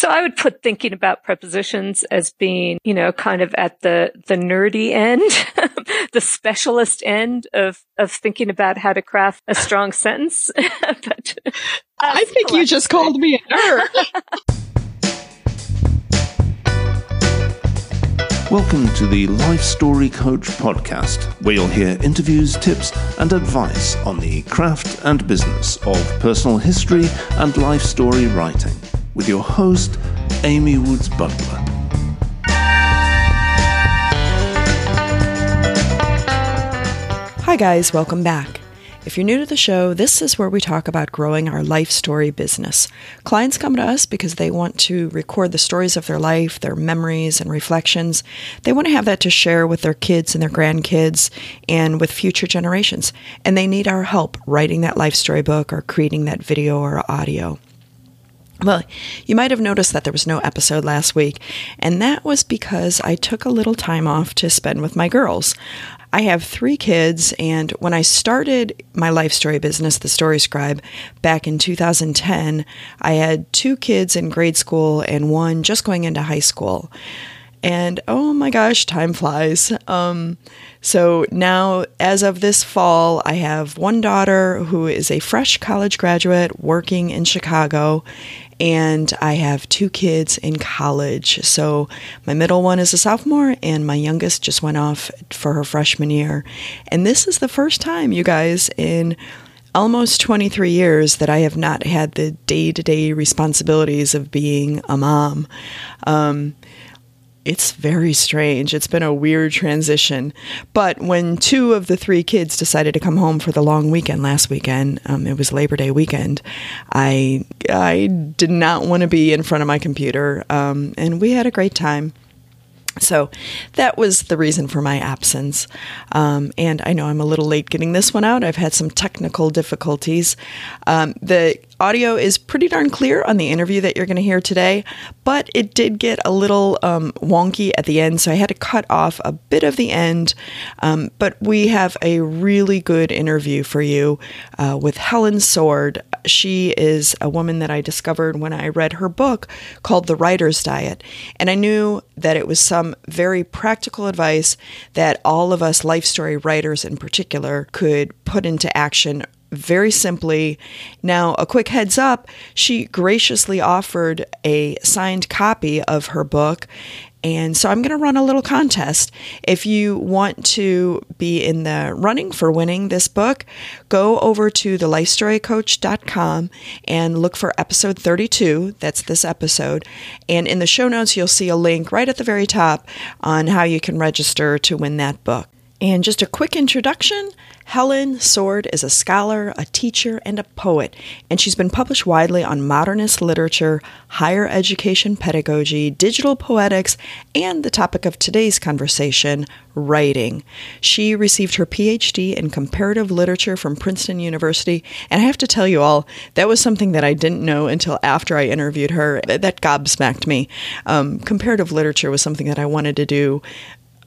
So I would put thinking about prepositions as being, you know, kind of at the, the nerdy end, the specialist end of, of thinking about how to craft a strong sentence. but I think you just called me a nerd. Welcome to the Life Story Coach podcast, where you'll hear interviews, tips, and advice on the craft and business of personal history and life story writing with your host, Amy Woods Butler. Hi, guys, welcome back. If you're new to the show, this is where we talk about growing our life story business. Clients come to us because they want to record the stories of their life, their memories, and reflections. They want to have that to share with their kids and their grandkids and with future generations. And they need our help writing that life story book or creating that video or audio. Well, you might have noticed that there was no episode last week, and that was because I took a little time off to spend with my girls. I have three kids, and when I started my life story business, The Story Scribe, back in 2010, I had two kids in grade school and one just going into high school. And oh my gosh, time flies. Um, so now, as of this fall, I have one daughter who is a fresh college graduate working in Chicago, and I have two kids in college. So my middle one is a sophomore, and my youngest just went off for her freshman year. And this is the first time, you guys, in almost 23 years that I have not had the day to day responsibilities of being a mom. Um, it's very strange. It's been a weird transition. But when two of the three kids decided to come home for the long weekend last weekend, um, it was Labor Day weekend, I, I did not want to be in front of my computer. Um, and we had a great time. So that was the reason for my absence. Um, and I know I'm a little late getting this one out. I've had some technical difficulties. Um, the audio is pretty darn clear on the interview that you're going to hear today, but it did get a little um, wonky at the end, so I had to cut off a bit of the end. Um, but we have a really good interview for you uh, with Helen Sword. She is a woman that I discovered when I read her book called The Writer's Diet, and I knew that it was some very practical advice that all of us life story writers in particular could put into action very simply. Now, a quick heads up she graciously offered a signed copy of her book. And so I'm going to run a little contest. If you want to be in the running for winning this book, go over to thelifestorycoach.com and look for episode 32. That's this episode. And in the show notes, you'll see a link right at the very top on how you can register to win that book. And just a quick introduction Helen Sword is a scholar, a teacher, and a poet, and she's been published widely on modernist literature, higher education pedagogy, digital poetics, and the topic of today's conversation, writing. She received her PhD in comparative literature from Princeton University, and I have to tell you all, that was something that I didn't know until after I interviewed her. That gobsmacked me. Um, comparative literature was something that I wanted to do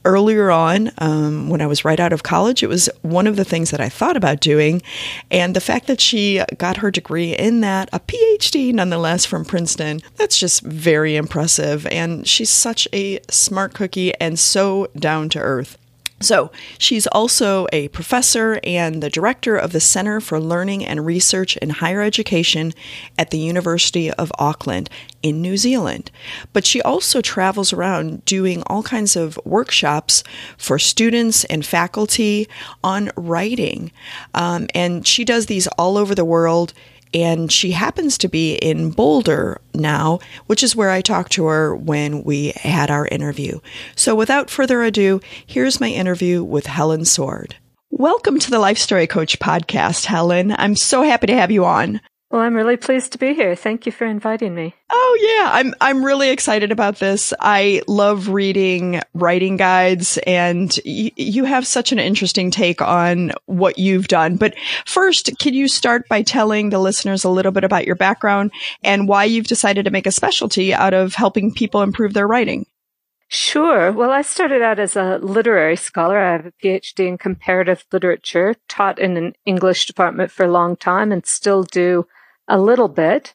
earlier on, um, when I was right out of college, it was one of the things that I thought about doing. And the fact that she got her degree in that, a PhD nonetheless from Princeton, that's just very impressive. And she's such a smart cookie and so down to earth. So, she's also a professor and the director of the Center for Learning and Research in Higher Education at the University of Auckland in New Zealand. But she also travels around doing all kinds of workshops for students and faculty on writing. Um, and she does these all over the world and she happens to be in Boulder now, which is where I talked to her when we had our interview. So without further ado, here's my interview with Helen Sword. Welcome to the Life Story Coach podcast, Helen. I'm so happy to have you on. Well, I'm really pleased to be here. Thank you for inviting me. Oh yeah, I'm I'm really excited about this. I love reading writing guides and y- you have such an interesting take on what you've done. But first, can you start by telling the listeners a little bit about your background and why you've decided to make a specialty out of helping people improve their writing? Sure. Well, I started out as a literary scholar. I have a PhD in comparative literature, taught in an English department for a long time and still do a little bit.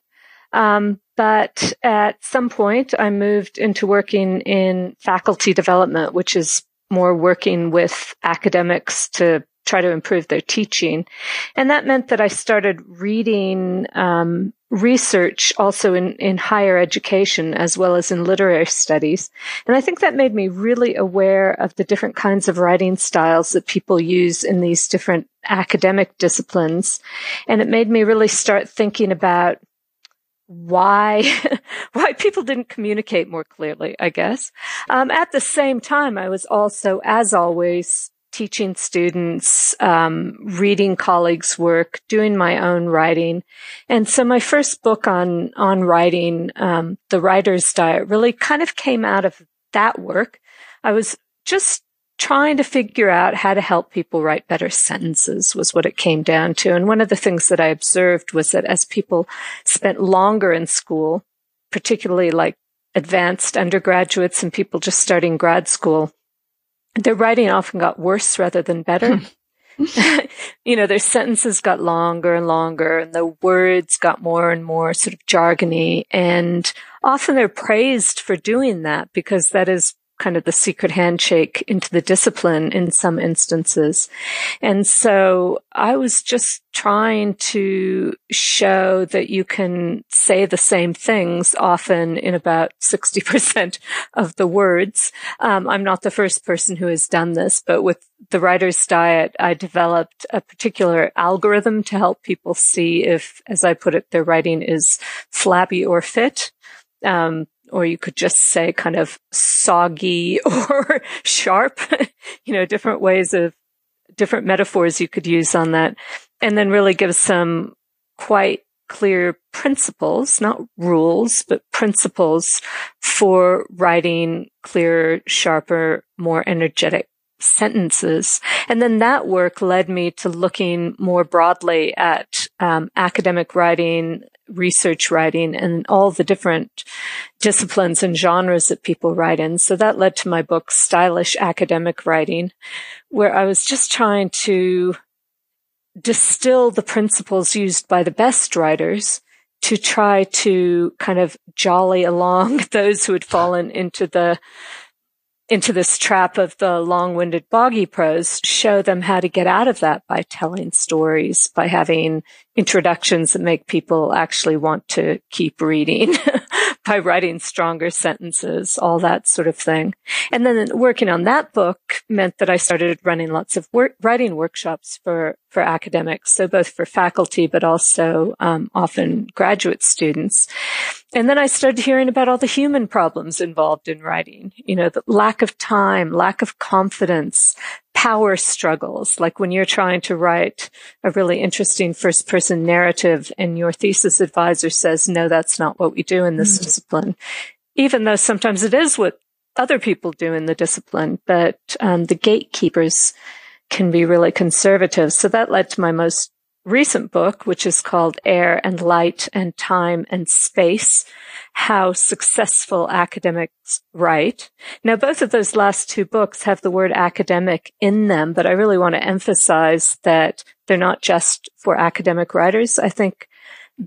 Um, but at some point I moved into working in faculty development, which is more working with academics to try to improve their teaching. And that meant that I started reading um, research also in, in higher education as well as in literary studies. And I think that made me really aware of the different kinds of writing styles that people use in these different academic disciplines. And it made me really start thinking about why why people didn't communicate more clearly i guess um, at the same time i was also as always teaching students, um, reading colleagues' work, doing my own writing. And so my first book on, on writing, um, The Writer's Diet really kind of came out of that work. I was just trying to figure out how to help people write better sentences was what it came down to. And one of the things that I observed was that as people spent longer in school, particularly like advanced undergraduates and people just starting grad school, their writing often got worse rather than better. Hmm. you know, their sentences got longer and longer and the words got more and more sort of jargony. And often they're praised for doing that because that is kind of the secret handshake into the discipline in some instances. And so I was just trying to show that you can say the same things often in about 60% of the words. Um, I'm not the first person who has done this, but with the writer's diet, I developed a particular algorithm to help people see if, as I put it, their writing is flabby or fit. Um, or you could just say kind of soggy or sharp, you know, different ways of different metaphors you could use on that. And then really give some quite clear principles, not rules, but principles for writing clearer, sharper, more energetic sentences. And then that work led me to looking more broadly at um, academic writing, research writing, and all the different disciplines and genres that people write in. So that led to my book, Stylish Academic Writing, where I was just trying to distill the principles used by the best writers to try to kind of jolly along those who had fallen into the into this trap of the long-winded boggy prose, show them how to get out of that by telling stories, by having introductions that make people actually want to keep reading, by writing stronger sentences, all that sort of thing. And then working on that book meant that I started running lots of work, writing workshops for, for academics. So both for faculty, but also, um, often graduate students. And then I started hearing about all the human problems involved in writing, you know, the lack of time, lack of confidence, power struggles, like when you're trying to write a really interesting first person narrative and your thesis advisor says, no, that's not what we do in this mm. discipline. Even though sometimes it is what other people do in the discipline, but um, the gatekeepers can be really conservative. So that led to my most recent book, which is called Air and Light and Time and Space, how successful academics write. Now, both of those last two books have the word academic in them, but I really want to emphasize that they're not just for academic writers. I think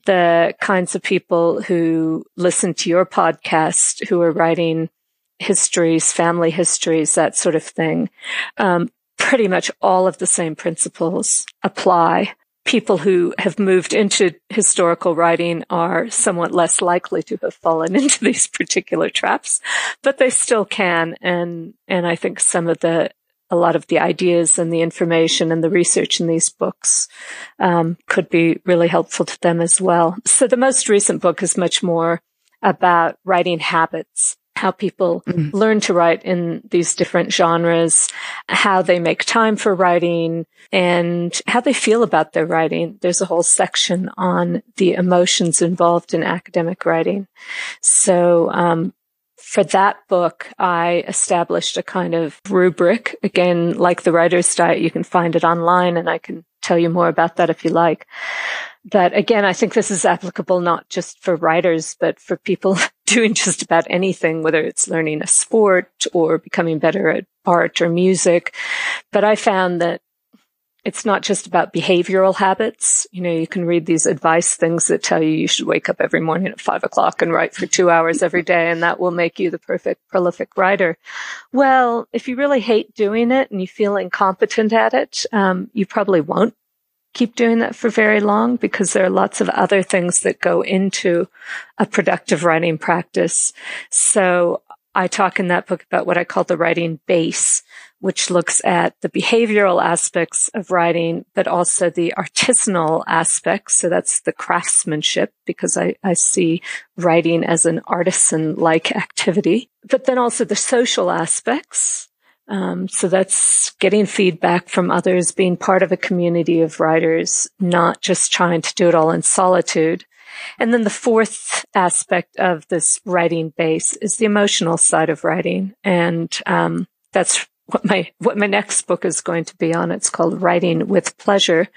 the kinds of people who listen to your podcast, who are writing histories, family histories, that sort of thing, um, pretty much all of the same principles apply people who have moved into historical writing are somewhat less likely to have fallen into these particular traps, but they still can. And, and I think some of the, a lot of the ideas and the information and the research in these books um, could be really helpful to them as well. So the most recent book is much more about writing habits how people mm. learn to write in these different genres, how they make time for writing and how they feel about their writing. There's a whole section on the emotions involved in academic writing. So, um, for that book, I established a kind of rubric. Again, like the writer's diet, you can find it online and I can tell you more about that if you like. But again, I think this is applicable not just for writers, but for people doing just about anything, whether it's learning a sport or becoming better at art or music. But I found that it's not just about behavioral habits. You know, you can read these advice things that tell you you should wake up every morning at five o'clock and write for two hours every day, and that will make you the perfect prolific writer. Well, if you really hate doing it and you feel incompetent at it, um, you probably won't keep doing that for very long because there are lots of other things that go into a productive writing practice. So I talk in that book about what I call the writing base, which looks at the behavioral aspects of writing, but also the artisanal aspects. So that's the craftsmanship because I, I see writing as an artisan like activity, but then also the social aspects. Um, so that's getting feedback from others, being part of a community of writers, not just trying to do it all in solitude. And then the fourth aspect of this writing base is the emotional side of writing. And, um, that's what my, what my next book is going to be on. It's called Writing with Pleasure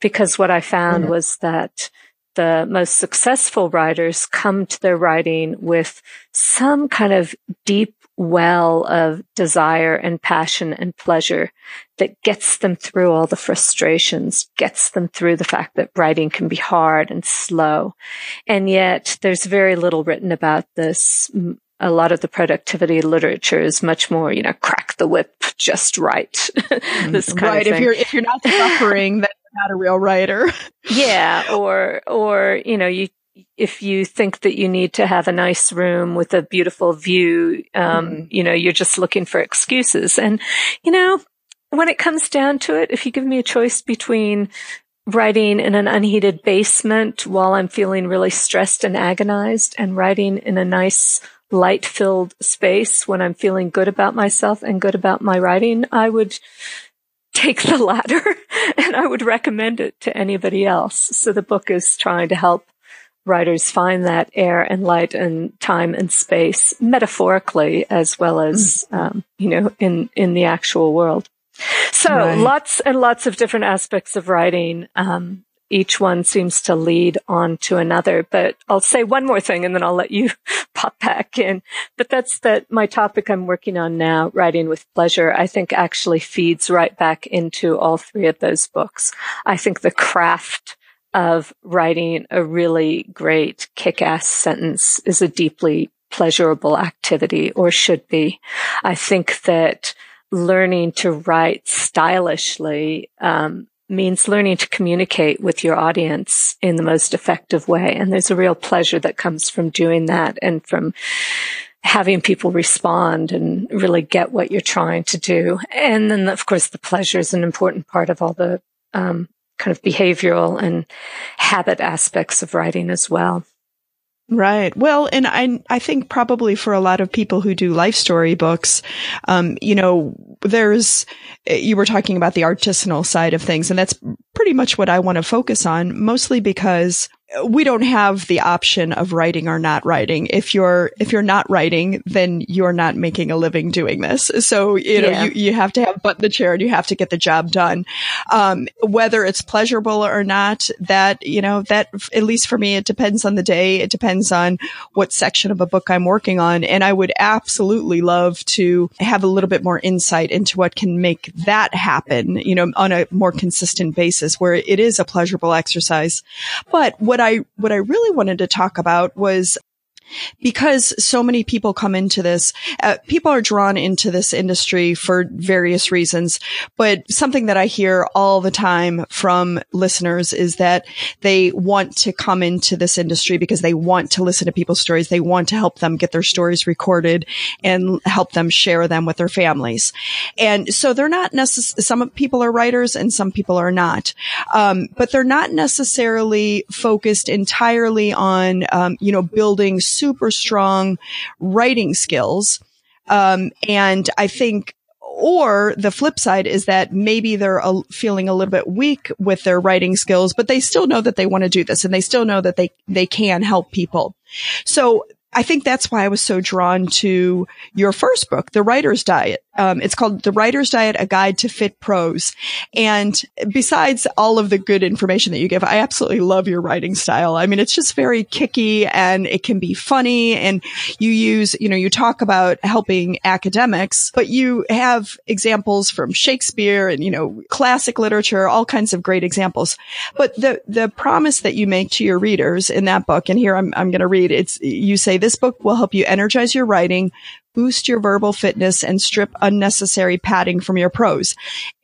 because what I found mm-hmm. was that the most successful writers come to their writing with some kind of deep well of desire and passion and pleasure that gets them through all the frustrations, gets them through the fact that writing can be hard and slow. And yet there's very little written about this. A lot of the productivity literature is much more, you know, crack the whip, just mm-hmm. right. this kind right. of thing. If you're, if you're not suffering, then not a real writer. yeah. Or, or, you know, you, if you think that you need to have a nice room with a beautiful view, um, mm-hmm. you know, you're just looking for excuses. And, you know, when it comes down to it, if you give me a choice between writing in an unheated basement while I'm feeling really stressed and agonized and writing in a nice light filled space when I'm feeling good about myself and good about my writing, I would take the latter and I would recommend it to anybody else. So the book is trying to help writers find that air and light and time and space metaphorically as well as, mm-hmm. um, you know, in, in the actual world. So right. lots and lots of different aspects of writing. Um, each one seems to lead on to another, but I'll say one more thing and then I'll let you pop back in. But that's that my topic I'm working on now, writing with pleasure, I think actually feeds right back into all three of those books. I think the craft of writing a really great kick-ass sentence is a deeply pleasurable activity or should be. I think that learning to write stylishly um, means learning to communicate with your audience in the most effective way. And there's a real pleasure that comes from doing that and from having people respond and really get what you're trying to do. And then, of course, the pleasure is an important part of all the um, kind of behavioral and habit aspects of writing as well. Right. Well, and I, I think probably for a lot of people who do life story books, um, you know, there's, you were talking about the artisanal side of things, and that's pretty much what I want to focus on, mostly because we don't have the option of writing or not writing. If you're, if you're not writing, then you're not making a living doing this. So, you know, yeah. you, you have to have butt in the chair and you have to get the job done. Um, whether it's pleasurable or not, that, you know, that, at least for me, it depends on the day. It depends on what section of a book I'm working on. And I would absolutely love to have a little bit more insight into what can make that happen, you know, on a more consistent basis where it is a pleasurable exercise. But what what I, what I really wanted to talk about was because so many people come into this, uh, people are drawn into this industry for various reasons. But something that I hear all the time from listeners is that they want to come into this industry because they want to listen to people's stories. They want to help them get their stories recorded and help them share them with their families. And so they're not necessarily, some people are writers and some people are not. Um, but they're not necessarily focused entirely on, um, you know, building super strong writing skills. Um, and I think or the flip side is that maybe they're a, feeling a little bit weak with their writing skills, but they still know that they want to do this and they still know that they, they can help people. So I think that's why I was so drawn to your first book, The Writer's Diet. Um, it's called The Writer's Diet, A Guide to Fit Prose. And besides all of the good information that you give, I absolutely love your writing style. I mean, it's just very kicky and it can be funny. And you use, you know, you talk about helping academics, but you have examples from Shakespeare and, you know, classic literature, all kinds of great examples. But the, the promise that you make to your readers in that book, and here I'm, I'm going to read, it's, you say this book will help you energize your writing, boost your verbal fitness and strip unnecessary padding from your prose.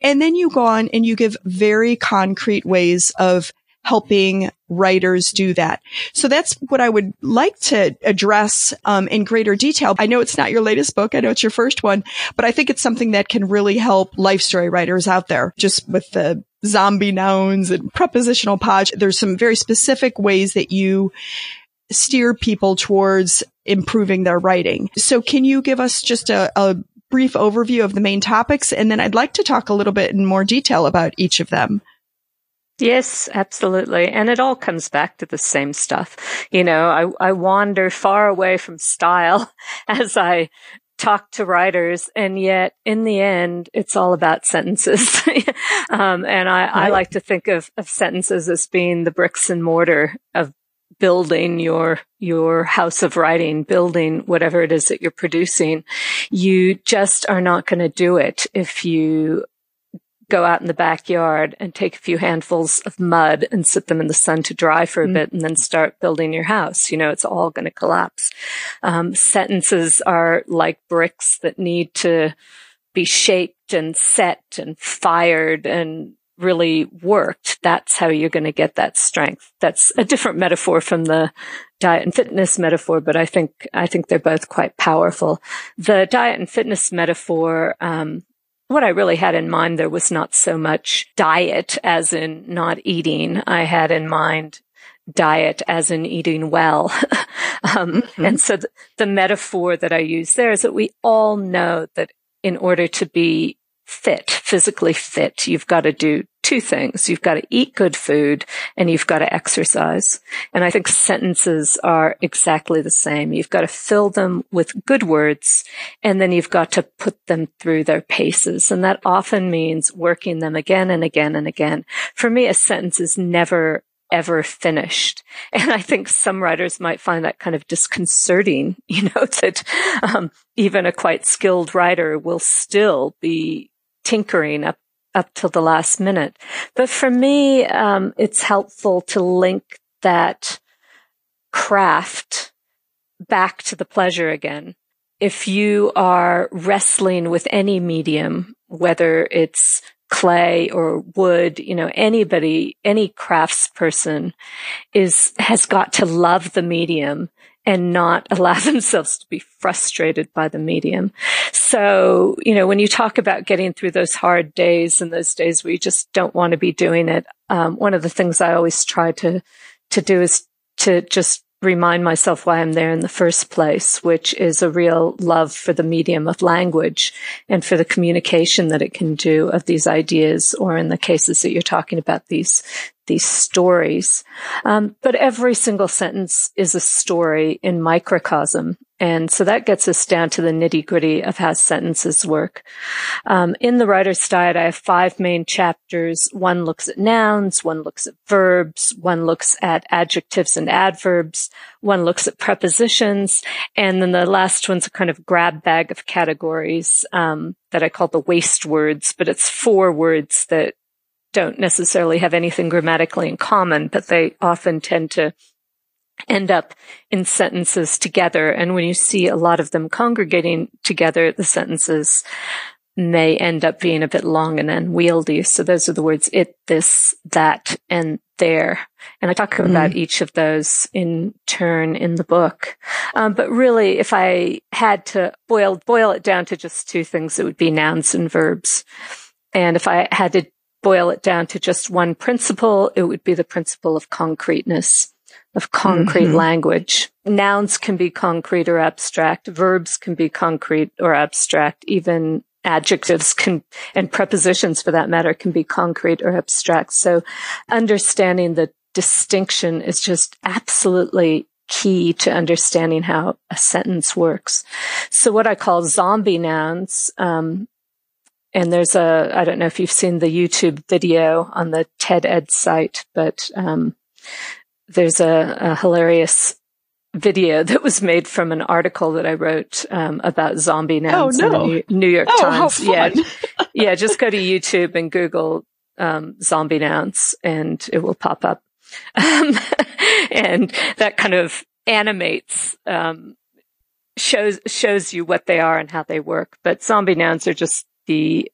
And then you go on and you give very concrete ways of helping writers do that. So that's what I would like to address um, in greater detail. I know it's not your latest book. I know it's your first one, but I think it's something that can really help life story writers out there just with the zombie nouns and prepositional podge. There's some very specific ways that you steer people towards improving their writing. So can you give us just a, a brief overview of the main topics? And then I'd like to talk a little bit in more detail about each of them. Yes, absolutely. And it all comes back to the same stuff. You know, I, I wander far away from style as I talk to writers and yet in the end it's all about sentences um, and I, right. I, like to think of, of sentences as being the bricks and mortar of building your your house of writing building whatever it is that you're producing you just are not going to do it if you go out in the backyard and take a few handfuls of mud and sit them in the sun to dry for a mm. bit and then start building your house you know it's all going to collapse um, sentences are like bricks that need to be shaped and set and fired and really worked, that's how you're going to get that strength. That's a different metaphor from the diet and fitness metaphor, but I think, I think they're both quite powerful. The diet and fitness metaphor, um, what I really had in mind there was not so much diet as in not eating. I had in mind diet as in eating well. um, mm-hmm. And so th- the metaphor that I use there is that we all know that in order to be fit, physically fit, you've got to do two things. You've got to eat good food and you've got to exercise. And I think sentences are exactly the same. You've got to fill them with good words and then you've got to put them through their paces. And that often means working them again and again and again. For me, a sentence is never ever finished. And I think some writers might find that kind of disconcerting, you know, that um, even a quite skilled writer will still be tinkering up up till the last minute. But for me, um, it's helpful to link that craft back to the pleasure again. If you are wrestling with any medium, whether it's clay or wood, you know, anybody, any crafts person is, has got to love the medium and not allow themselves to be frustrated by the medium. So, you know, when you talk about getting through those hard days and those days where you just don't want to be doing it, um, one of the things I always try to, to do is to just remind myself why I'm there in the first place, which is a real love for the medium of language and for the communication that it can do of these ideas, or in the cases that you're talking about, these these stories. Um, but every single sentence is a story in microcosm. And so that gets us down to the nitty gritty of how sentences work. Um, in the writer's diet, I have five main chapters. One looks at nouns, one looks at verbs, one looks at adjectives and adverbs, one looks at prepositions, and then the last one's a kind of grab bag of categories um, that I call the waste words, but it's four words that don't necessarily have anything grammatically in common, but they often tend to end up in sentences together. And when you see a lot of them congregating together, the sentences may end up being a bit long and unwieldy. So those are the words it, this, that, and there. And I talk mm-hmm. about each of those in turn in the book. Um, but really, if I had to boil, boil it down to just two things, it would be nouns and verbs. And if I had to boil it down to just one principle, it would be the principle of concreteness, of concrete mm-hmm. language. Nouns can be concrete or abstract. Verbs can be concrete or abstract. Even adjectives can, and prepositions for that matter, can be concrete or abstract. So understanding the distinction is just absolutely key to understanding how a sentence works. So what I call zombie nouns, um, and there's a, I don't know if you've seen the YouTube video on the TED Ed site, but, um, there's a, a, hilarious video that was made from an article that I wrote, um, about zombie nouns oh, no. in the New York oh, Times. Yeah. yeah. Just go to YouTube and Google, um, zombie nouns and it will pop up. Um, and that kind of animates, um, shows, shows you what they are and how they work. But zombie nouns are just the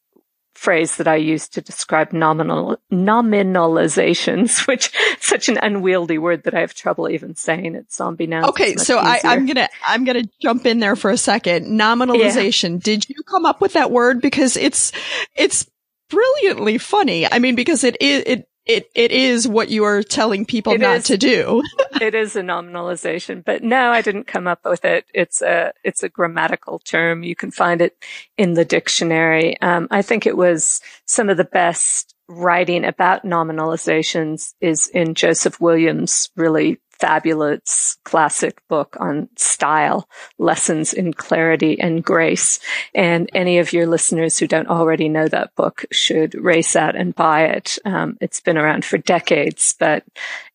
phrase that I use to describe nominal, nominalizations, which such an unwieldy word that I have trouble even saying it. Zombie nouns. Okay. So I, am going to, I'm going to jump in there for a second. Nominalization. Yeah. Did you come up with that word? Because it's, it's brilliantly funny. I mean, because it is, it, it it is what you are telling people it not is, to do. it is a nominalization, but no, I didn't come up with it. It's a it's a grammatical term. You can find it in the dictionary. Um, I think it was some of the best writing about nominalizations is in Joseph Williams' really fabulous classic book on style, lessons in clarity and grace. And any of your listeners who don't already know that book should race out and buy it. Um, it's been around for decades, but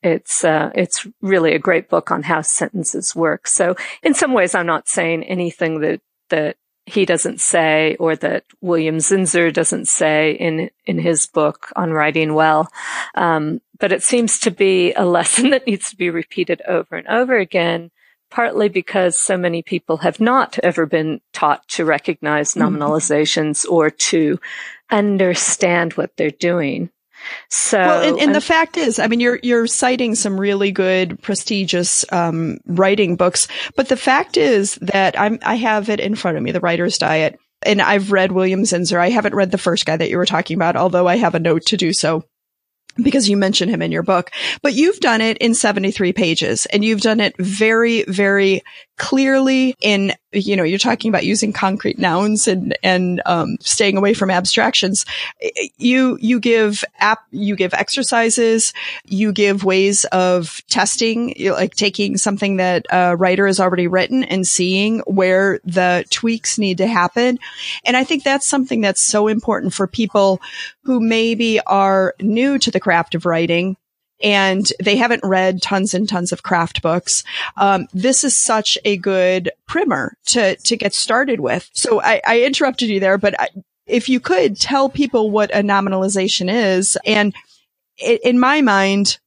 it's uh, it's really a great book on how sentences work. So in some ways, I'm not saying anything that that he doesn't say or that William Zinsser doesn't say in, in his book on writing well. Um, but it seems to be a lesson that needs to be repeated over and over again, partly because so many people have not ever been taught to recognize mm-hmm. nominalizations mm-hmm. or to understand what they're doing. So, well, and, and the fact is, I mean, you're you're citing some really good, prestigious um, writing books, but the fact is that I'm I have it in front of me, the Writer's Diet, and I've read William Zinsser. I haven't read the first guy that you were talking about, although I have a note to do so because you mention him in your book, but you've done it in 73 pages and you've done it very, very clearly in, you know, you're talking about using concrete nouns and, and, um, staying away from abstractions. You, you give app, you give exercises, you give ways of testing, like taking something that a writer has already written and seeing where the tweaks need to happen. And I think that's something that's so important for people who maybe are new to the craft of writing and they haven't read tons and tons of craft books. Um, this is such a good primer to to get started with. So I, I interrupted you there, but I, if you could tell people what a nominalization is, and in my mind,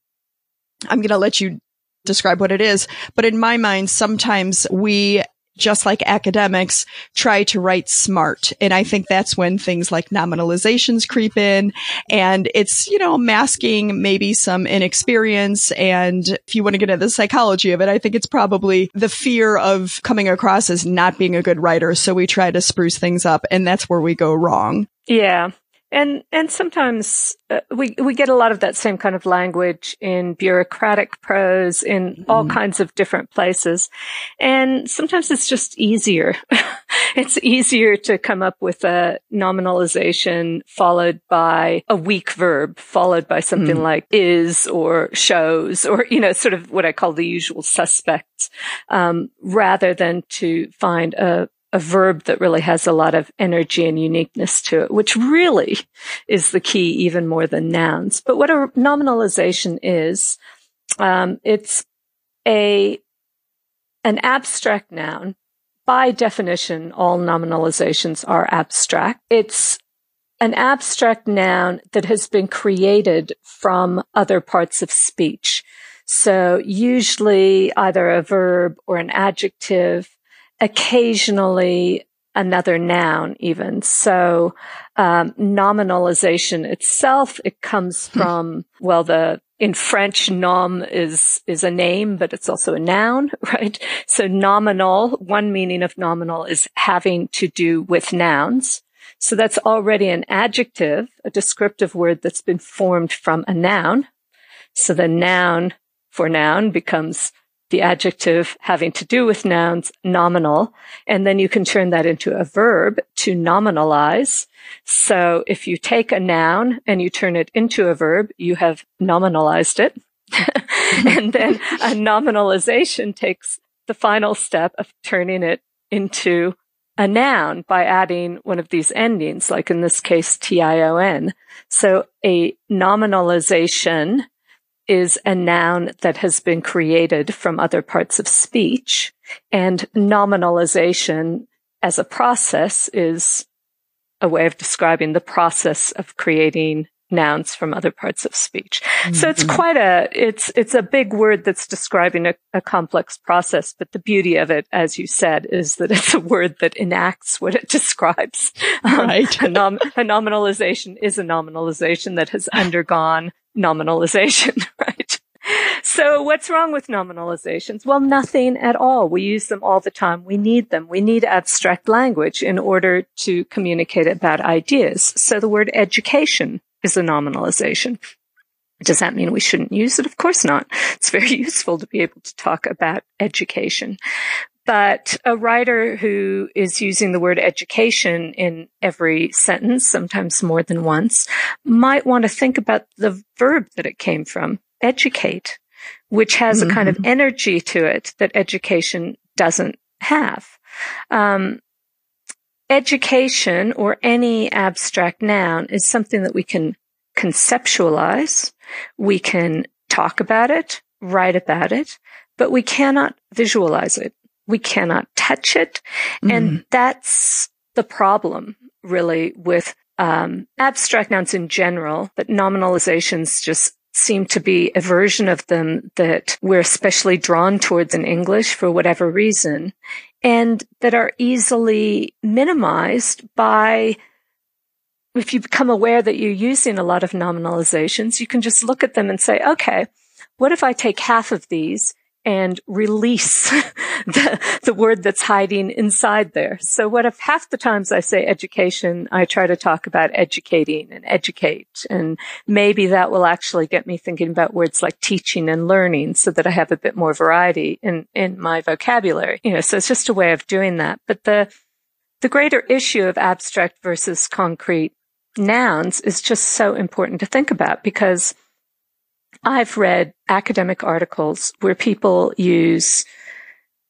I'm going to let you describe what it is. But in my mind, sometimes we just like academics, try to write smart. And I think that's when things like nominalizations creep in and it's, you know, masking maybe some inexperience. And if you want to get into the psychology of it, I think it's probably the fear of coming across as not being a good writer. So we try to spruce things up and that's where we go wrong. Yeah. And and sometimes uh, we we get a lot of that same kind of language in bureaucratic prose in mm. all kinds of different places, and sometimes it's just easier. it's easier to come up with a nominalization followed by a weak verb, followed by something mm. like is or shows, or you know, sort of what I call the usual suspects, um, rather than to find a a verb that really has a lot of energy and uniqueness to it, which really is the key even more than nouns. But what a nominalization is, um, it's a, an abstract noun. By definition, all nominalizations are abstract. It's an abstract noun that has been created from other parts of speech. So usually either a verb or an adjective occasionally another noun even. So, um, nominalization itself, it comes hmm. from, well, the, in French, nom is, is a name, but it's also a noun, right? So nominal, one meaning of nominal is having to do with nouns. So that's already an adjective, a descriptive word that's been formed from a noun. So the noun for noun becomes the adjective having to do with nouns, nominal, and then you can turn that into a verb to nominalize. So if you take a noun and you turn it into a verb, you have nominalized it. and then a nominalization takes the final step of turning it into a noun by adding one of these endings, like in this case, T-I-O-N. So a nominalization is a noun that has been created from other parts of speech and nominalization as a process is a way of describing the process of creating nouns from other parts of speech. Mm-hmm. So it's mm-hmm. quite a, it's, it's a big word that's describing a, a, complex process. But the beauty of it, as you said, is that it's a word that enacts what it describes. Um, right. Um, a, nom- a nominalization is a nominalization that has undergone nominalization, right? So what's wrong with nominalizations? Well, nothing at all. We use them all the time. We need them. We need abstract language in order to communicate about ideas. So the word education is a nominalization. Does that mean we shouldn't use it? Of course not. It's very useful to be able to talk about education. But a writer who is using the word education in every sentence, sometimes more than once, might want to think about the verb that it came from, educate, which has mm-hmm. a kind of mm-hmm. energy to it that education doesn't have. Um, education or any abstract noun is something that we can conceptualize. We can talk about it, write about it, but we cannot visualize it. We cannot touch it. Mm. And that's the problem really with um, abstract nouns in general, but nominalizations just seem to be a version of them that we're especially drawn towards in English for whatever reason and that are easily minimized by if you become aware that you're using a lot of nominalizations, you can just look at them and say, okay, what if I take half of these and release the, the word that's hiding inside there. So what if half the times I say education, I try to talk about educating and educate. And maybe that will actually get me thinking about words like teaching and learning so that I have a bit more variety in, in my vocabulary. You know, so it's just a way of doing that. But the, the greater issue of abstract versus concrete nouns is just so important to think about because I've read academic articles where people use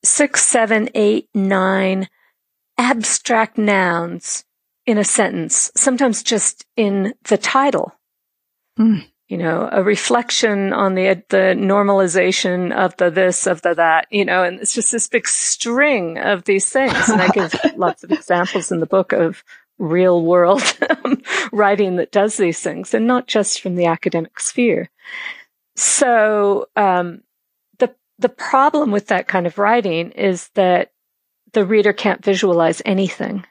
six, seven, eight, nine abstract nouns in a sentence, sometimes just in the title. Mm. You know, a reflection on the the normalization of the this of the that. You know, and it's just this big string of these things. And I give lots of examples in the book of real world writing that does these things, and not just from the academic sphere. So um, the the problem with that kind of writing is that the reader can't visualize anything,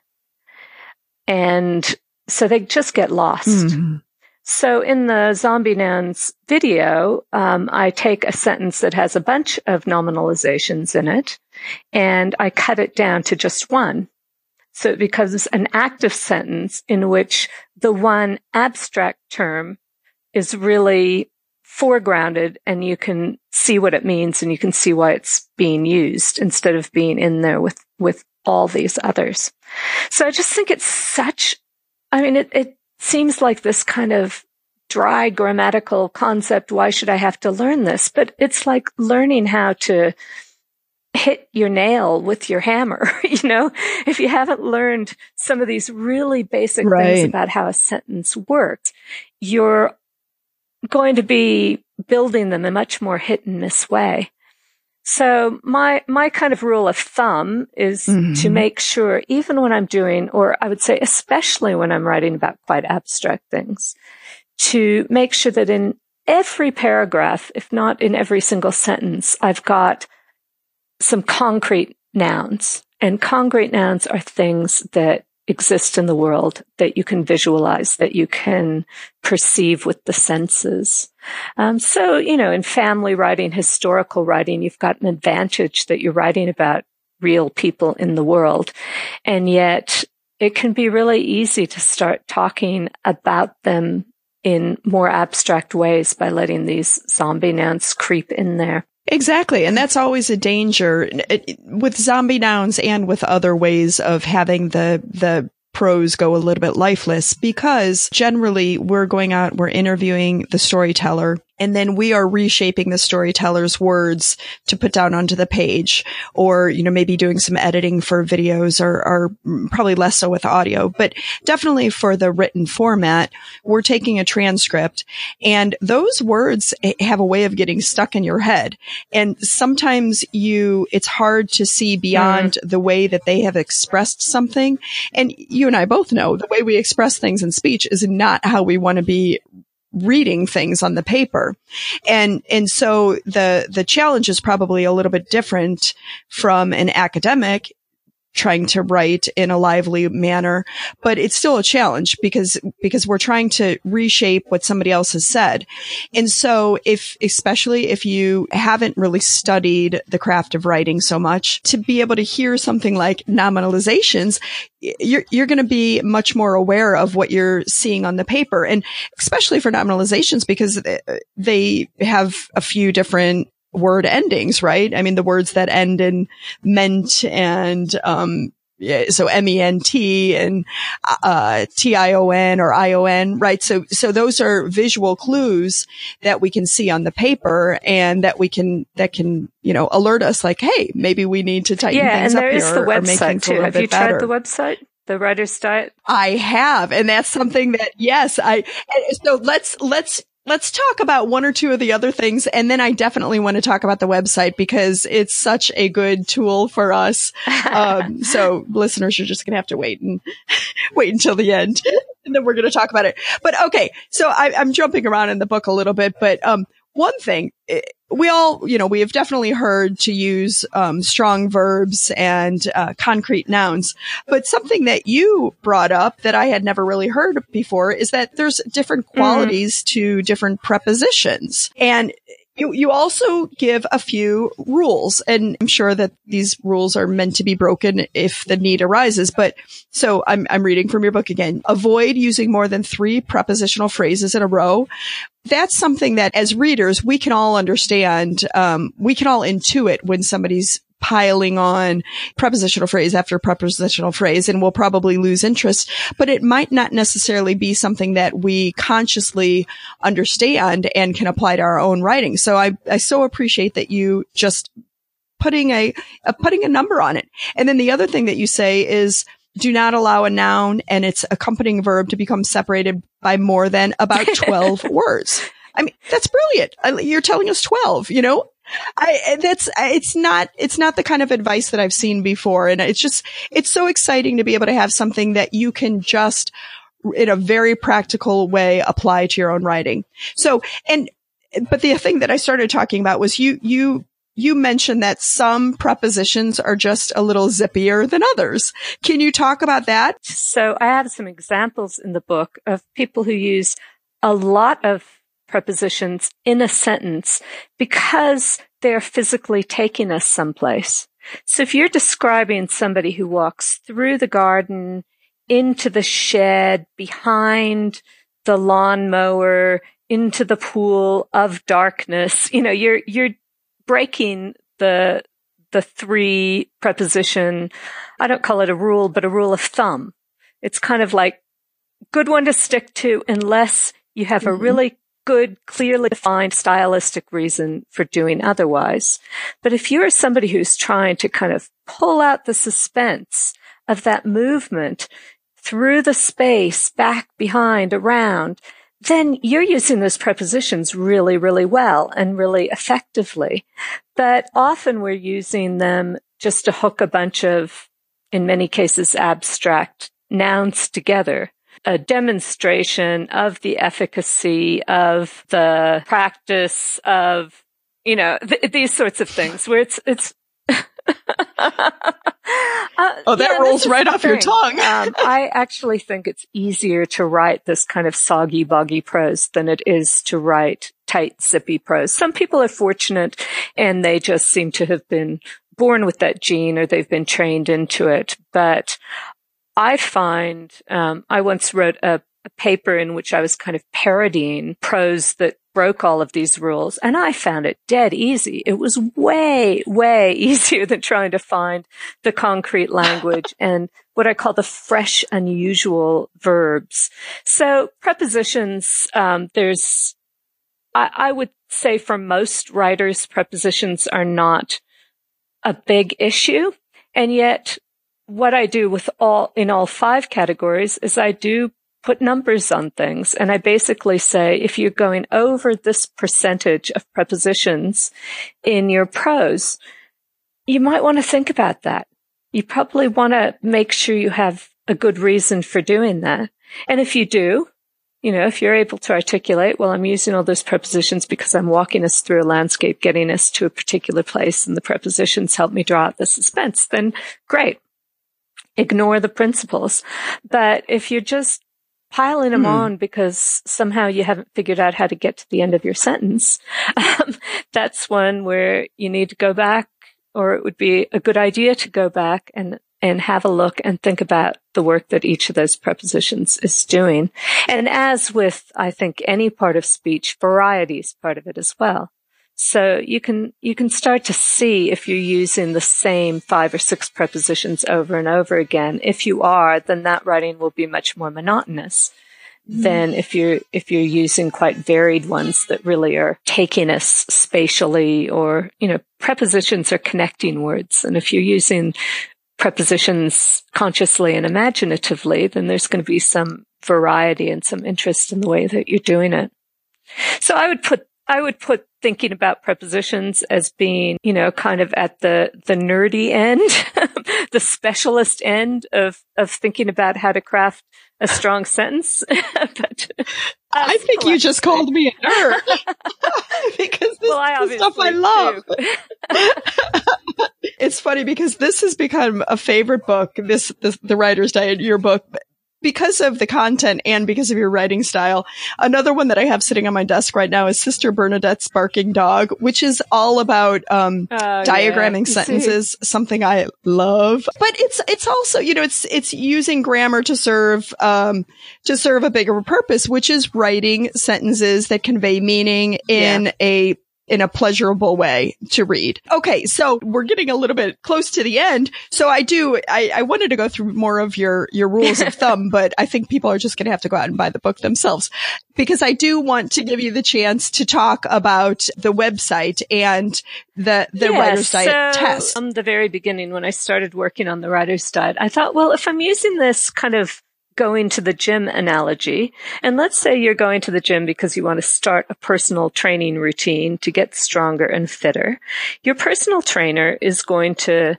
and so they just get lost. Mm-hmm. So in the zombie nouns video, um, I take a sentence that has a bunch of nominalizations in it, and I cut it down to just one. So it becomes an active sentence in which the one abstract term is really foregrounded and you can see what it means and you can see why it's being used instead of being in there with, with all these others. So I just think it's such, I mean, it, it seems like this kind of dry grammatical concept. Why should I have to learn this? But it's like learning how to hit your nail with your hammer. you know, if you haven't learned some of these really basic right. things about how a sentence works, you're going to be building them in a much more hit and miss way. So my, my kind of rule of thumb is mm-hmm. to make sure, even when I'm doing, or I would say, especially when I'm writing about quite abstract things, to make sure that in every paragraph, if not in every single sentence, I've got some concrete nouns. And concrete nouns are things that exist in the world that you can visualize, that you can perceive with the senses. Um, so, you know, in family writing, historical writing, you've got an advantage that you're writing about real people in the world. And yet it can be really easy to start talking about them in more abstract ways by letting these zombie nouns creep in there. Exactly. And that's always a danger eh, with zombie nouns and with other ways of having the, the prose go a little bit lifeless because generally we're going out, we're interviewing the storyteller and then we are reshaping the storyteller's words to put down onto the page or, you know, maybe doing some editing for videos or, or probably less so with audio, but definitely for the written format, we're taking a transcript and those words have a way of getting stuck in your head. And sometimes you, it's hard to see beyond mm. the way that they have expressed something. And you and I both know the way we express things in speech is not how we want to be reading things on the paper. And, and so the, the challenge is probably a little bit different from an academic trying to write in a lively manner, but it's still a challenge because, because we're trying to reshape what somebody else has said. And so if, especially if you haven't really studied the craft of writing so much, to be able to hear something like nominalizations, you're, you're going to be much more aware of what you're seeing on the paper. And especially for nominalizations because uh, they have a few different word endings, right? I mean, the words that end in ment and, um, yeah, so M-E-N-T and, uh, T-I-O-N or I-O-N, right? So, so those are visual clues that we can see on the paper and that we can, that can, you know, alert us like, hey, maybe we need to tighten yeah, things up here. Yeah, and there is the website too. Have you better. tried the website? the writer's diet? I have. And that's something that, yes, I, so let's, let's let's talk about one or two of the other things. And then I definitely want to talk about the website because it's such a good tool for us. Um, so listeners are just going to have to wait and wait until the end and then we're going to talk about it. But okay. So I, am jumping around in the book a little bit, but, um, one thing eh, we all, you know, we have definitely heard to use um, strong verbs and uh, concrete nouns, but something that you brought up that I had never really heard before is that there's different mm-hmm. qualities mm. to different prepositions, and you, you also give a few rules, and I'm sure that these rules are meant to be broken if the need arises. But so I'm, I'm reading from your book again. Avoid using more than three prepositional phrases in a row. That's something that as readers, we can all understand. Um, we can all intuit when somebody's piling on prepositional phrase after prepositional phrase and we'll probably lose interest, but it might not necessarily be something that we consciously understand and can apply to our own writing. So I, I so appreciate that you just putting a, a putting a number on it. And then the other thing that you say is do not allow a noun and its accompanying verb to become separated by more than about 12 words. I mean, that's brilliant. You're telling us 12, you know? I, that's, it's not, it's not the kind of advice that I've seen before. And it's just, it's so exciting to be able to have something that you can just in a very practical way apply to your own writing. So, and, but the thing that I started talking about was you, you, you mentioned that some prepositions are just a little zippier than others. Can you talk about that? So I have some examples in the book of people who use a lot of prepositions in a sentence because they're physically taking us someplace. So if you're describing somebody who walks through the garden, into the shed, behind the lawnmower, into the pool of darkness, you know, you're, you're breaking the, the three preposition. I don't call it a rule, but a rule of thumb. It's kind of like good one to stick to unless you have mm-hmm. a really good, clearly defined stylistic reason for doing otherwise. But if you're somebody who's trying to kind of pull out the suspense of that movement through the space, back, behind, around, then you're using those prepositions really, really well and really effectively. But often we're using them just to hook a bunch of, in many cases, abstract nouns together a demonstration of the efficacy of the practice of, you know, th- these sorts of things where it's, it's, uh, oh, that yeah, rolls right off your tongue. um, I actually think it's easier to write this kind of soggy, boggy prose than it is to write tight, zippy prose. Some people are fortunate and they just seem to have been born with that gene or they've been trained into it. But I find um, I once wrote a, a paper in which I was kind of parodying prose that broke all of these rules and I found it dead easy. It was way, way easier than trying to find the concrete language and what I call the fresh, unusual verbs. So prepositions, um, there's I, I would say for most writers, prepositions are not a big issue. And yet what I do with all, in all five categories is I do put numbers on things. And I basically say, if you're going over this percentage of prepositions in your prose, you might want to think about that. You probably want to make sure you have a good reason for doing that. And if you do, you know, if you're able to articulate, well, I'm using all those prepositions because I'm walking us through a landscape, getting us to a particular place and the prepositions help me draw out the suspense, then great. Ignore the principles. But if you're just piling them hmm. on because somehow you haven't figured out how to get to the end of your sentence, um, that's one where you need to go back or it would be a good idea to go back and and have a look and think about the work that each of those prepositions is doing. And as with, I think, any part of speech, variety is part of it as well. So you can, you can start to see if you're using the same five or six prepositions over and over again. If you are, then that writing will be much more monotonous mm. than if you're, if you're using quite varied ones that really are taking us spatially or, you know, prepositions are connecting words. And if you're using prepositions consciously and imaginatively, then there's going to be some variety and some interest in the way that you're doing it. So I would put I would put thinking about prepositions as being, you know, kind of at the, the nerdy end, the specialist end of, of thinking about how to craft a strong sentence. but uh, I think you just called me a nerd because this well, is the stuff I love. it's funny because this has become a favorite book. This, this the writer's diet, your book, because of the content and because of your writing style. Another one that I have sitting on my desk right now is Sister Bernadette's Barking Dog, which is all about um, oh, diagramming yeah. sentences, something I love. But it's it's also you know it's it's using grammar to serve um, to serve a bigger purpose, which is writing sentences that convey meaning in yeah. a in a pleasurable way to read. Okay. So we're getting a little bit close to the end. So I do, I, I wanted to go through more of your, your rules of thumb, but I think people are just going to have to go out and buy the book themselves because I do want to give you the chance to talk about the website and the, the yeah, writer's diet so test. From the very beginning, when I started working on the writer's diet, I thought, well, if I'm using this kind of going to the gym analogy. And let's say you're going to the gym because you want to start a personal training routine to get stronger and fitter. Your personal trainer is going to,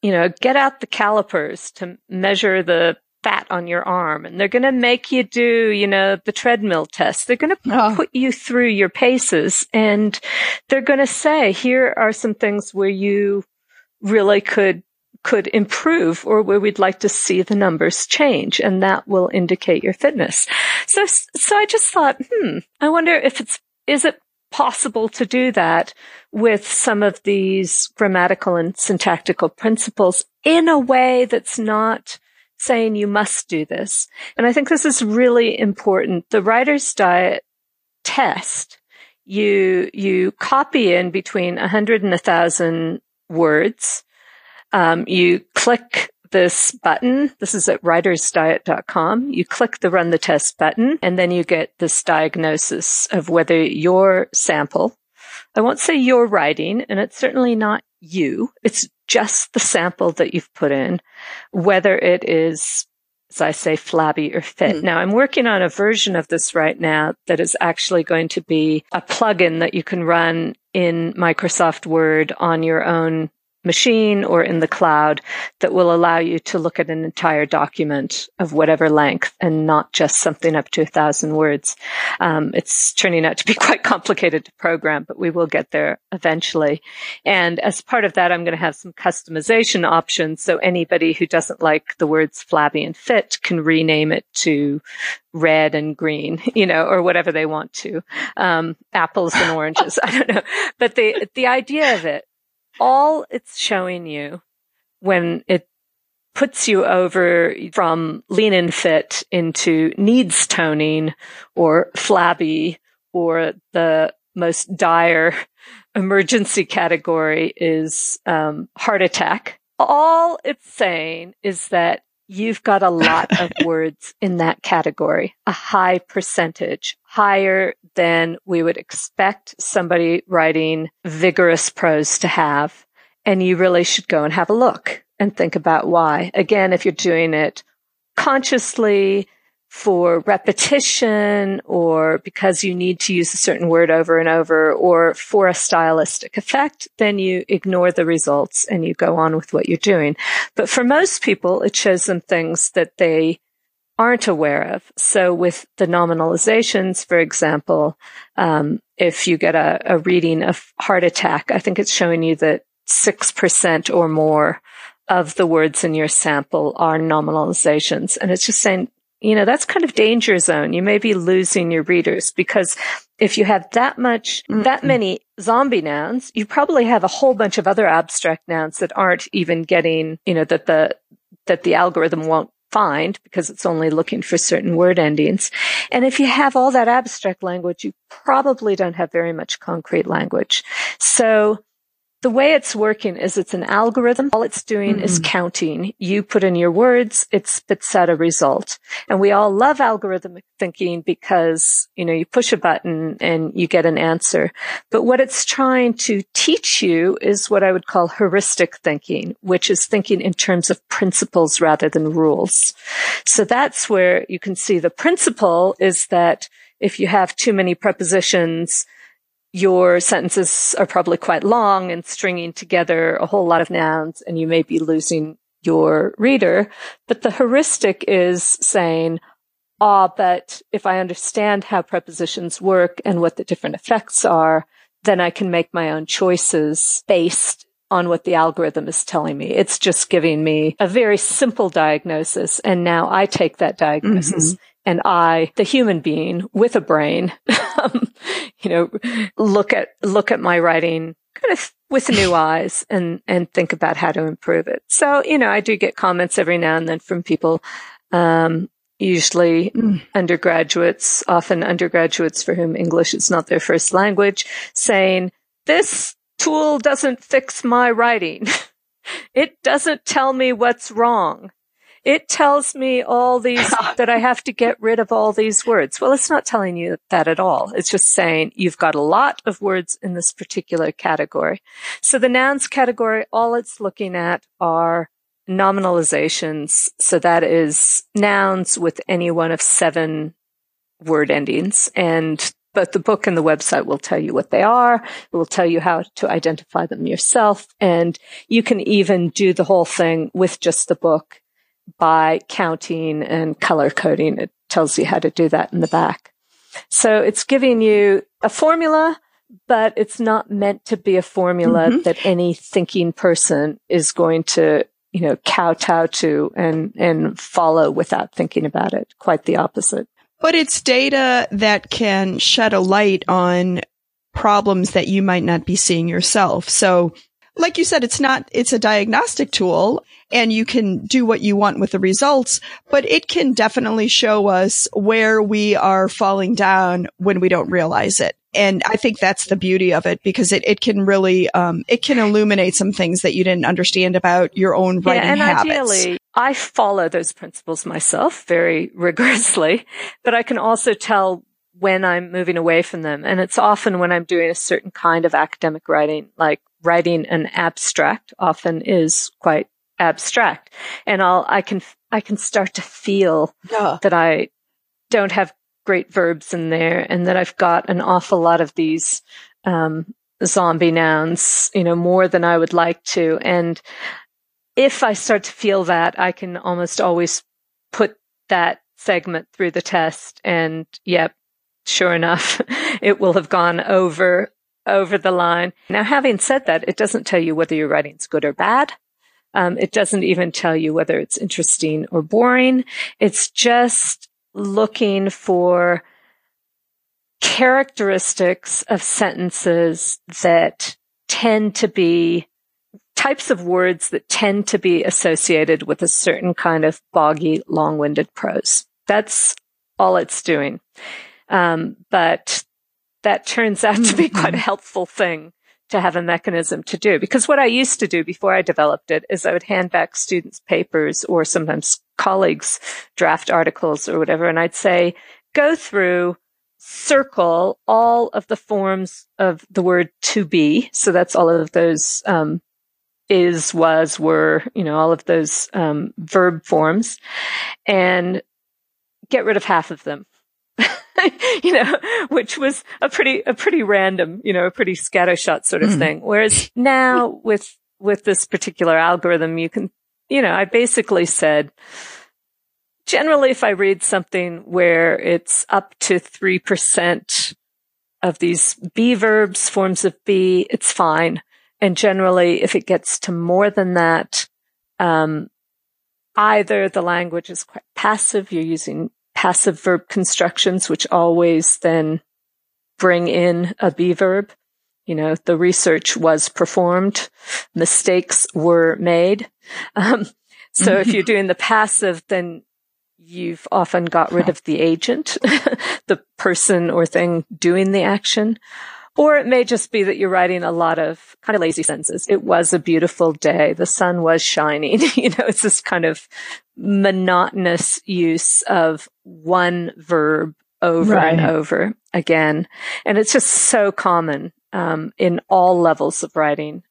you know, get out the calipers to measure the fat on your arm and they're going to make you do, you know, the treadmill test. They're going to oh. put you through your paces and they're going to say, here are some things where you really could could improve or where we'd like to see the numbers change and that will indicate your fitness. So, so I just thought, hmm, I wonder if it's, is it possible to do that with some of these grammatical and syntactical principles in a way that's not saying you must do this. And I think this is really important. The writer's diet test, you, you copy in between a hundred and a thousand words um, you click this button. This is at writersdiet.com. You click the run the test button and then you get this diagnosis of whether your sample, I won't say your writing, and it's certainly not you. It's just the sample that you've put in, whether it is, as I say, flabby or fit. Mm. Now I'm working on a version of this right now that is actually going to be a plugin that you can run in Microsoft Word on your own machine or in the cloud that will allow you to look at an entire document of whatever length and not just something up to a thousand words. Um, it's turning out to be quite complicated to program, but we will get there eventually. And as part of that, I'm going to have some customization options. So anybody who doesn't like the words flabby and fit can rename it to red and green, you know, or whatever they want to. Um, apples and oranges. I don't know. But the, the idea of it all it's showing you when it puts you over from lean and fit into needs toning or flabby or the most dire emergency category is um, heart attack. All it's saying is that you've got a lot of words in that category, a high percentage, higher than we would expect somebody writing vigorous prose to have. And you really should go and have a look and think about why. Again, if you're doing it consciously, for repetition or because you need to use a certain word over and over or for a stylistic effect, then you ignore the results and you go on with what you're doing. But for most people, it shows them things that they aren't aware of. So with the nominalizations, for example, um, if you get a, a reading of heart attack, I think it's showing you that 6% or more of the words in your sample are nominalizations. And it's just saying you know, that's kind of danger zone. You may be losing your readers because if you have that much, mm-hmm. that many zombie nouns, you probably have a whole bunch of other abstract nouns that aren't even getting, you know, that the, that the algorithm won't find because it's only looking for certain word endings. And if you have all that abstract language, you probably don't have very much concrete language. So the way it's working is it's an algorithm. All it's doing mm-hmm. is counting. You put in your words, it spits out a result. And we all love algorithmic thinking because, you know, you push a button and you get an answer. But what it's trying to teach you is what I would call heuristic thinking, which is thinking in terms of principles rather than rules. So that's where you can see the principle is that if you have too many prepositions, your sentences are probably quite long and stringing together a whole lot of nouns and you may be losing your reader. But the heuristic is saying, ah, but if I understand how prepositions work and what the different effects are, then I can make my own choices based on what the algorithm is telling me. It's just giving me a very simple diagnosis. And now I take that diagnosis mm-hmm and I, the human being with a brain, um, you know, look at, look at my writing kind of with new eyes and, and think about how to improve it. So, you know, I do get comments every now and then from people, um, usually mm. undergraduates, often undergraduates for whom English is not their first language, saying, this tool doesn't fix my writing. it doesn't tell me what's wrong it tells me all these that I have to get rid of all these words. Well, it's not telling you that at all. It's just saying you've got a lot of words in this particular category. So the nouns category, all it's looking at are nominalizations. So that is nouns with any one of seven word endings and but the book and the website will tell you what they are. It will tell you how to identify them yourself. And you can even do the whole thing with just the book by counting and color coding. It tells you how to do that in the back. So it's giving you a formula, but it's not meant to be a formula mm-hmm. that any thinking person is going to, you know, kowtow to and, and follow without thinking about it. Quite the opposite. But it's data that can shed a light on problems that you might not be seeing yourself. So like you said, it's not, it's a diagnostic tool and you can do what you want with the results, but it can definitely show us where we are falling down when we don't realize it. And I think that's the beauty of it because it, it can really, um, it can illuminate some things that you didn't understand about your own writing yeah, and habits. Ideally, I follow those principles myself very rigorously, but I can also tell when I'm moving away from them. And it's often when I'm doing a certain kind of academic writing, like writing an abstract often is quite abstract. And I'll, I can, I can start to feel yeah. that I don't have great verbs in there and that I've got an awful lot of these, um, zombie nouns, you know, more than I would like to. And if I start to feel that, I can almost always put that segment through the test and yep, sure enough, it will have gone over over the line. Now, having said that, it doesn't tell you whether your writing's good or bad. Um, it doesn't even tell you whether it's interesting or boring. It's just looking for characteristics of sentences that tend to be types of words that tend to be associated with a certain kind of boggy, long-winded prose. That's all it's doing. Um, but that turns out to be quite a mm-hmm. helpful thing to have a mechanism to do. Because what I used to do before I developed it is I would hand back students papers or sometimes colleagues draft articles or whatever. And I'd say, go through, circle all of the forms of the word to be. So that's all of those, um, is, was, were, you know, all of those, um, verb forms and get rid of half of them. you know, which was a pretty, a pretty random, you know, a pretty scattershot sort of mm. thing. Whereas now with, with this particular algorithm, you can, you know, I basically said, generally, if I read something where it's up to 3% of these be verbs, forms of be, it's fine. And generally, if it gets to more than that, um, either the language is quite passive, you're using passive verb constructions, which always then bring in a be verb. You know, the research was performed, mistakes were made. Um, so if you're doing the passive, then you've often got rid of the agent, the person or thing doing the action. Or it may just be that you're writing a lot of kind of lazy sentences. It was a beautiful day. The sun was shining. you know, it's this kind of monotonous use of one verb over right. and over again. And it's just so common, um, in all levels of writing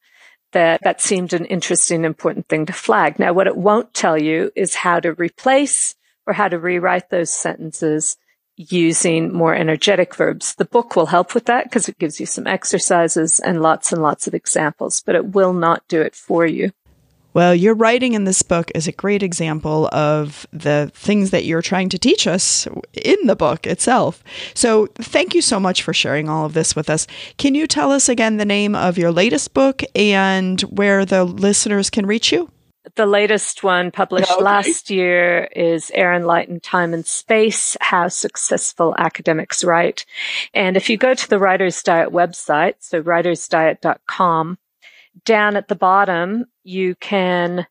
that that seemed an interesting, important thing to flag. Now, what it won't tell you is how to replace or how to rewrite those sentences using more energetic verbs. The book will help with that because it gives you some exercises and lots and lots of examples, but it will not do it for you. Well, your writing in this book is a great example of the things that you're trying to teach us in the book itself. So, thank you so much for sharing all of this with us. Can you tell us again the name of your latest book and where the listeners can reach you? The latest one published okay. last year is Air and Light and Time and Space, How Successful Academics Write. And if you go to the Writer's Diet website, so writersdiet.com, down at the bottom, you can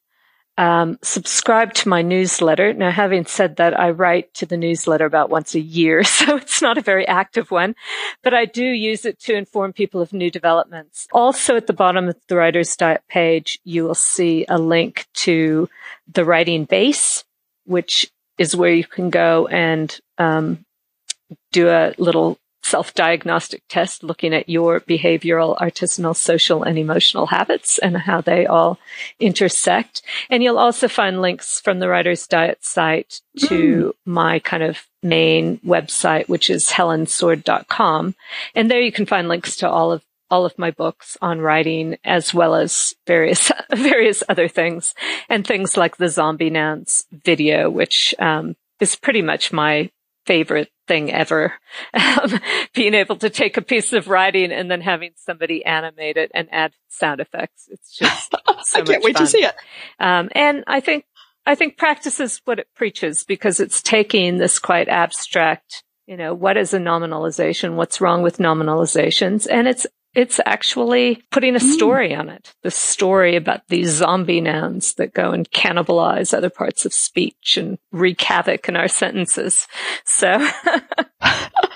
um, subscribe to my newsletter. Now, having said that, I write to the newsletter about once a year, so it's not a very active one, but I do use it to inform people of new developments. Also at the bottom of the Writer's Diet page, you will see a link to the writing base, which is where you can go and um, do a little self-diagnostic test looking at your behavioral, artisanal, social, and emotional habits and how they all intersect. And you'll also find links from the Writer's Diet site to mm. my kind of main website, which is helensword.com. And there you can find links to all of all of my books on writing as well as various various other things and things like the zombie nouns video which um, is pretty much my favorite thing ever. Um, being able to take a piece of writing and then having somebody animate it and add sound effects. It's just so I can't wait fun. to see it. Um, and I think, I think practice is what it preaches because it's taking this quite abstract, you know, what is a nominalization? What's wrong with nominalizations? And it's it's actually putting a hmm. story mm. on it. The story about these zombie nouns that go and cannibalize other parts of speech and wreak havoc in our sentences. So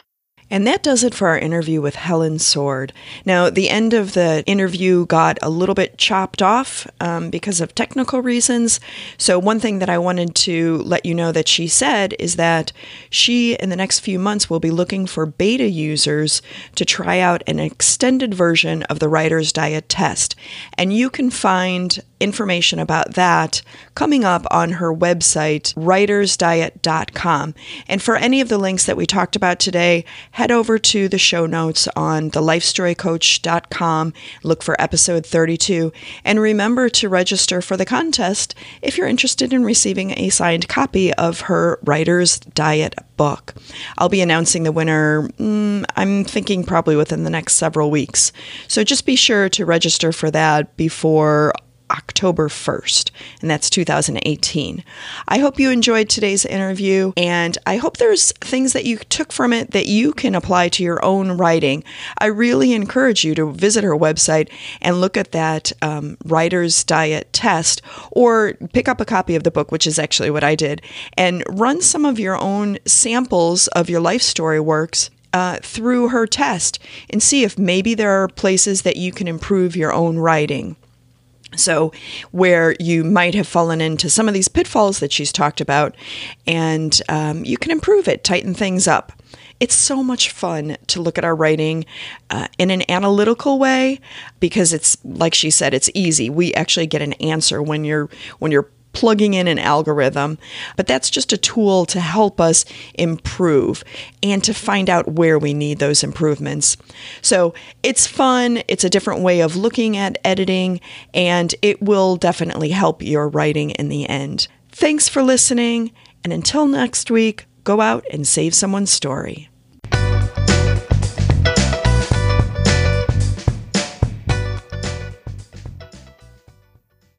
And that does it for our interview with Helen Sword. Now, the end of the interview got a little bit chopped off um, because of technical reasons. So, one thing that I wanted to let you know that she said is that she, in the next few months, will be looking for beta users to try out an extended version of the Writer's Diet test. And you can find information about that coming up on her website, writersdiet.com. And for any of the links that we talked about today, head over to the show notes on thelifestorycoach.com, look for episode 32, and remember to register for the contest if you're interested in receiving a signed copy of her Writer's Diet book. I'll be announcing the winner, mm, I'm thinking probably within the next several weeks. So just be sure to register for that before October 1st, and that's 2018. I hope you enjoyed today's interview, and I hope there's things that you took from it that you can apply to your own writing. I really encourage you to visit her website and look at that um, Writer's Diet test, or pick up a copy of the book, which is actually what I did, and run some of your own samples of your life story works uh, through her test and see if maybe there are places that you can improve your own writing. So, where you might have fallen into some of these pitfalls that she's talked about, and um, you can improve it, tighten things up. It's so much fun to look at our writing uh, in an analytical way because it's like she said, it's easy. We actually get an answer when you're when you're plugging in an algorithm, but that's just a tool to help us improve and to find out where we need those improvements. So it's fun, it's a different way of looking at editing, and it will definitely help your writing in the end. Thanks for listening, and until next week, go out and save someone's story.